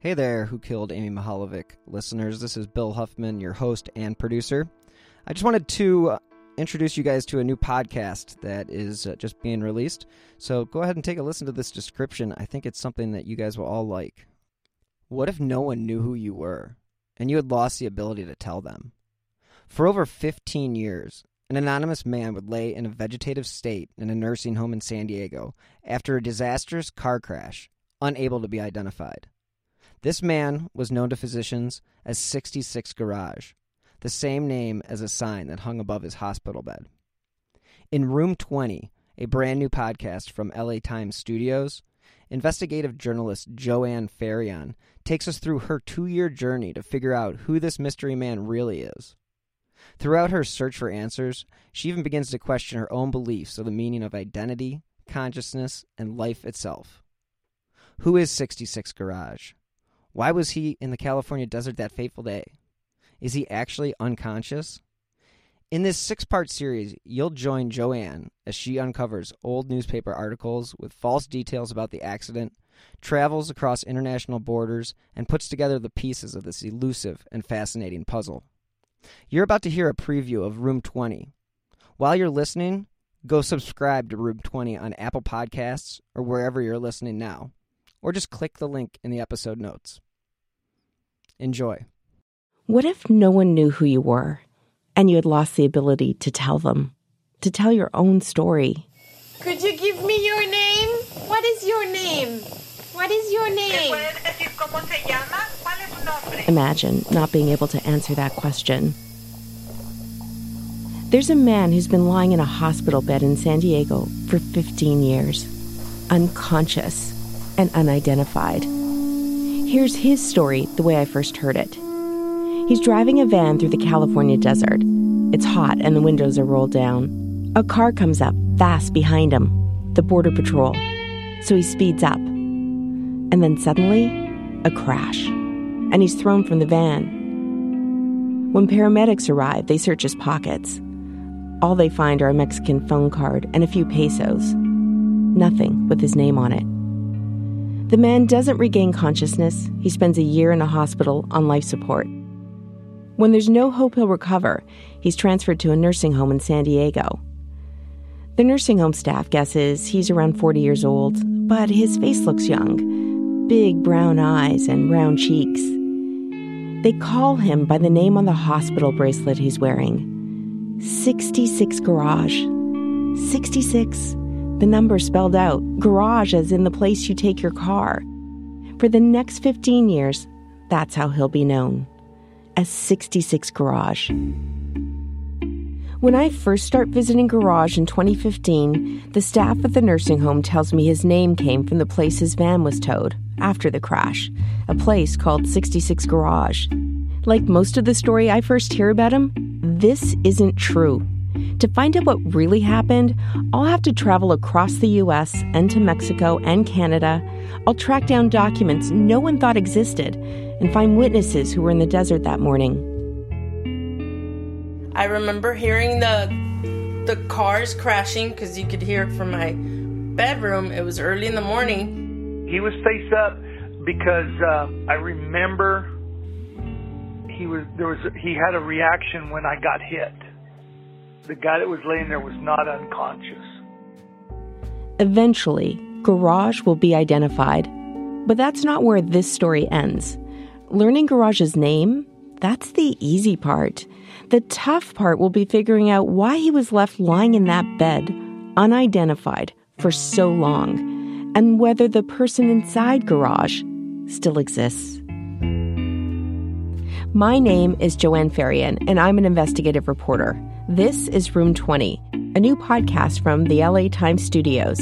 Hey there, Who Killed Amy Mihaljevic listeners. This is Bill Huffman, your host and producer. I just wanted to uh, introduce you guys to a new podcast that is uh, just being released. So go ahead and take a listen to this description. I think it's something that you guys will all like. What if no one knew who you were and you had lost the ability to tell them? For over 15 years, an anonymous man would lay in a vegetative state in a nursing home in San Diego after a disastrous car crash, unable to be identified. This man was known to physicians as 66 Garage, the same name as a sign that hung above his hospital bed. In Room 20, a brand new podcast from LA Times Studios, investigative journalist Joanne Faryon takes us through her two year journey to figure out who this mystery man really is. Throughout her search for answers, she even begins to question her own beliefs of the meaning of identity, consciousness, and life itself. Who is 66 Garage? Why was he in the California desert that fateful day? Is he actually unconscious? In this six part series, you'll join Joanne as she uncovers old newspaper articles with false details about the accident, travels across international borders, and puts together the pieces of this elusive and fascinating puzzle. You're about to hear a preview of Room 20. While you're listening, go subscribe to Room 20 on Apple Podcasts or wherever you're listening now, or just click the link in the episode notes. Enjoy. What if no one knew who you were and you had lost the ability to tell them, to tell your own story? Could you give me your name? What is your name? What is your name? Imagine not being able to answer that question. There's a man who's been lying in a hospital bed in San Diego for 15 years, unconscious and unidentified. Here's his story the way I first heard it. He's driving a van through the California desert. It's hot and the windows are rolled down. A car comes up fast behind him, the Border Patrol. So he speeds up. And then suddenly, a crash. And he's thrown from the van. When paramedics arrive, they search his pockets. All they find are a Mexican phone card and a few pesos. Nothing with his name on it. The man doesn't regain consciousness. He spends a year in a hospital on life support. When there's no hope he'll recover, he's transferred to a nursing home in San Diego. The nursing home staff guesses he's around 40 years old, but his face looks young big brown eyes and round cheeks. They call him by the name on the hospital bracelet he's wearing 66 Garage. 66 the number spelled out, garage as in the place you take your car. For the next 15 years, that's how he'll be known as 66 Garage. When I first start visiting Garage in 2015, the staff at the nursing home tells me his name came from the place his van was towed after the crash, a place called 66 Garage. Like most of the story I first hear about him, this isn't true. To find out what really happened, I'll have to travel across the US and to Mexico and Canada. I'll track down documents no one thought existed and find witnesses who were in the desert that morning. I remember hearing the the cars crashing because you could hear it from my bedroom. It was early in the morning. He was face up because uh, I remember he was there was he had a reaction when I got hit the guy that was laying there was not unconscious. Eventually, Garage will be identified. But that's not where this story ends. Learning Garage's name, that's the easy part. The tough part will be figuring out why he was left lying in that bed, unidentified, for so long, and whether the person inside Garage still exists. My name is Joanne Faryon, and I'm an investigative reporter. This is Room 20, a new podcast from the LA Times studios.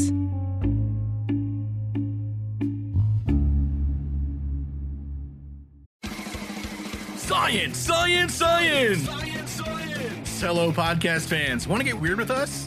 Science, science, science! science, science. Hello, podcast fans. Want to get weird with us?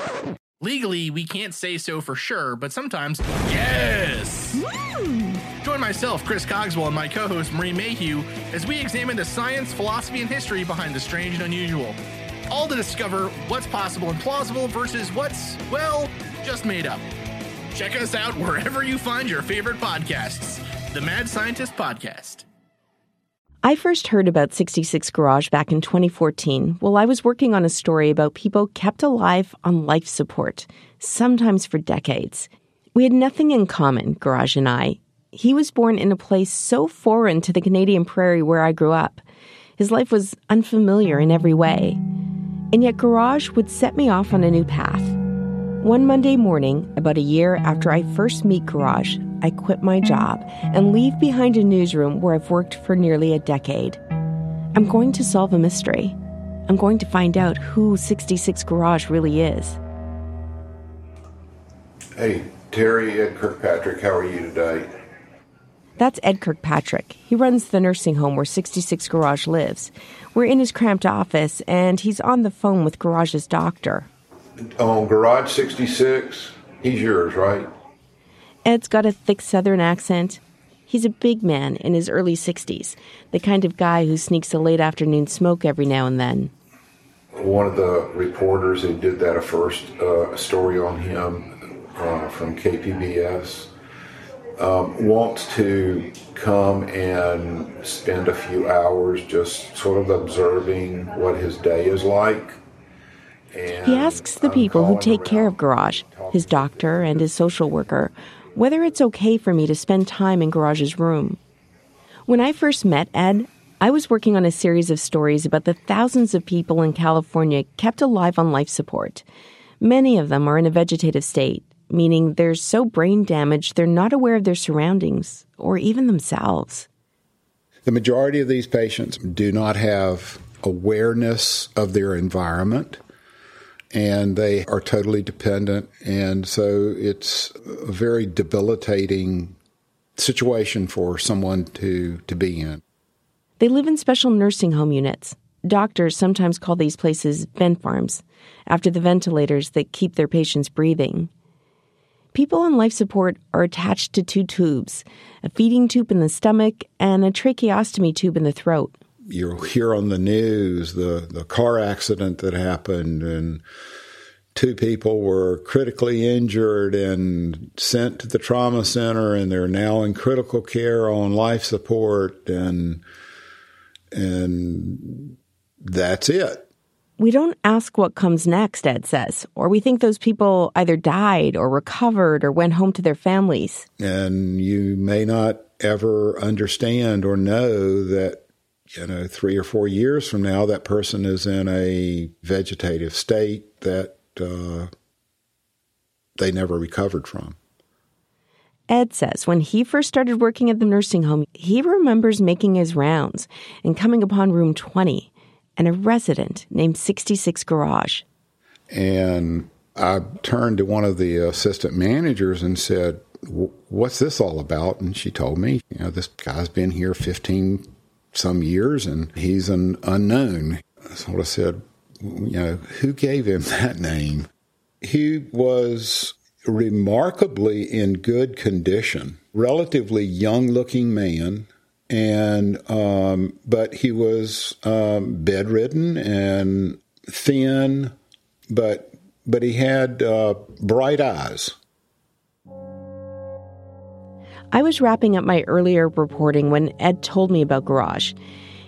Legally, we can't say so for sure, but sometimes, yes! Hmm. Join myself, Chris Cogswell, and my co host, Marie Mayhew, as we examine the science, philosophy, and history behind the strange and unusual. All to discover what's possible and plausible versus what's, well, just made up. Check us out wherever you find your favorite podcasts. The Mad Scientist Podcast. I first heard about 66 Garage back in 2014 while I was working on a story about people kept alive on life support, sometimes for decades. We had nothing in common, Garage and I. He was born in a place so foreign to the Canadian prairie where I grew up. His life was unfamiliar in every way. And yet, Garage would set me off on a new path. One Monday morning, about a year after I first meet Garage, I quit my job and leave behind a newsroom where I've worked for nearly a decade. I'm going to solve a mystery. I'm going to find out who 66 Garage really is. Hey, Terry, Ed Kirkpatrick, how are you today? That's Ed Kirkpatrick. He runs the nursing home where 66 Garage lives. We're in his cramped office, and he's on the phone with Garage's doctor. On Garage 66, he's yours, right? Ed's got a thick southern accent. He's a big man in his early 60s, the kind of guy who sneaks a late afternoon smoke every now and then. One of the reporters who did that a first uh, story on him uh, from KPBS um, wants to come and spend a few hours just sort of observing what his day is like. He asks the people who take care of Garage, his doctor and his social worker, whether it's okay for me to spend time in Garage's room. When I first met Ed, I was working on a series of stories about the thousands of people in California kept alive on life support. Many of them are in a vegetative state, meaning they're so brain damaged they're not aware of their surroundings or even themselves. The majority of these patients do not have awareness of their environment and they are totally dependent. And so it's a very debilitating situation for someone to, to be in. They live in special nursing home units. Doctors sometimes call these places vent farms, after the ventilators that keep their patients breathing. People on life support are attached to two tubes a feeding tube in the stomach and a tracheostomy tube in the throat. You hear on the news the, the car accident that happened, and two people were critically injured and sent to the trauma center, and they're now in critical care on life support, and and that's it. We don't ask what comes next, Ed says, or we think those people either died or recovered or went home to their families. and you may not ever understand or know that you know three or four years from now that person is in a vegetative state that uh, they never recovered from Ed says when he first started working at the nursing home, he remembers making his rounds and coming upon room 20 and a resident named 66 Garage. and i turned to one of the assistant managers and said what's this all about and she told me you know this guy's been here 15 some years and he's an unknown so i said you know who gave him that name he was remarkably in good condition, relatively young looking man. And, um, but he was um, bedridden and thin, but, but he had uh, bright eyes. I was wrapping up my earlier reporting when Ed told me about Garage.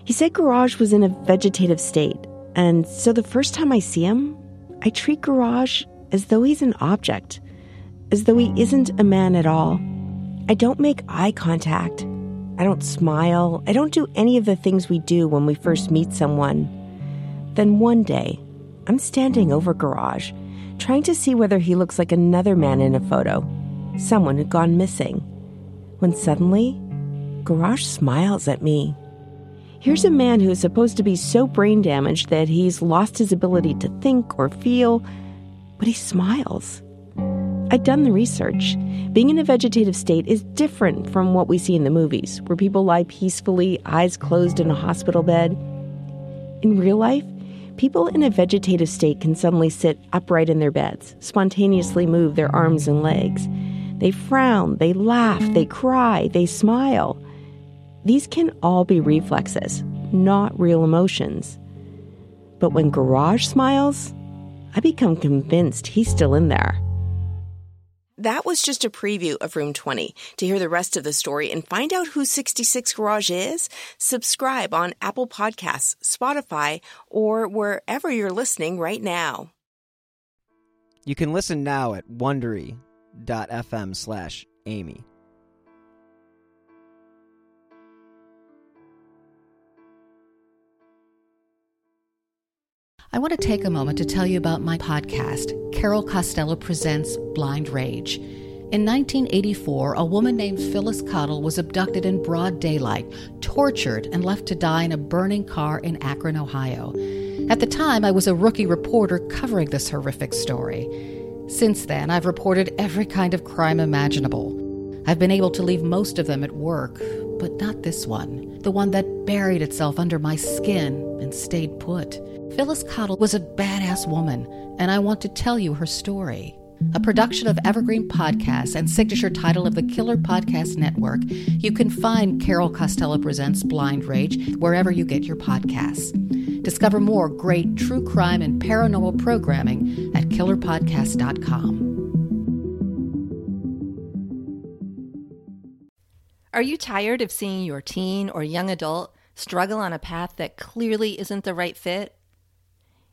He said Garage was in a vegetative state, and so the first time I see him, I treat Garage as though he's an object, as though he isn't a man at all. I don't make eye contact. I don't smile. I don't do any of the things we do when we first meet someone. Then one day, I'm standing over Garage, trying to see whether he looks like another man in a photo. someone who'd gone missing. When suddenly, Garage smiles at me. Here's a man who is supposed to be so brain damaged that he's lost his ability to think or feel, but he smiles. I'd done the research. Being in a vegetative state is different from what we see in the movies, where people lie peacefully, eyes closed in a hospital bed. In real life, people in a vegetative state can suddenly sit upright in their beds, spontaneously move their arms and legs. They frown, they laugh, they cry, they smile. These can all be reflexes, not real emotions. But when Garage smiles, I become convinced he's still in there. That was just a preview of Room 20. To hear the rest of the story and find out who 66 Garage is, subscribe on Apple Podcasts, Spotify, or wherever you're listening right now. You can listen now at wondery.fm slash Amy. I want to take a moment to tell you about my podcast, Carol Costello Presents Blind Rage. In 1984, a woman named Phyllis Cottle was abducted in broad daylight, tortured, and left to die in a burning car in Akron, Ohio. At the time, I was a rookie reporter covering this horrific story. Since then, I've reported every kind of crime imaginable. I've been able to leave most of them at work, but not this one, the one that buried itself under my skin and stayed put. Phyllis Cottle was a badass woman, and I want to tell you her story. A production of Evergreen Podcasts and signature title of the Killer Podcast Network, you can find Carol Costello Presents Blind Rage wherever you get your podcasts. Discover more great true crime and paranormal programming at killerpodcast.com. Are you tired of seeing your teen or young adult struggle on a path that clearly isn't the right fit?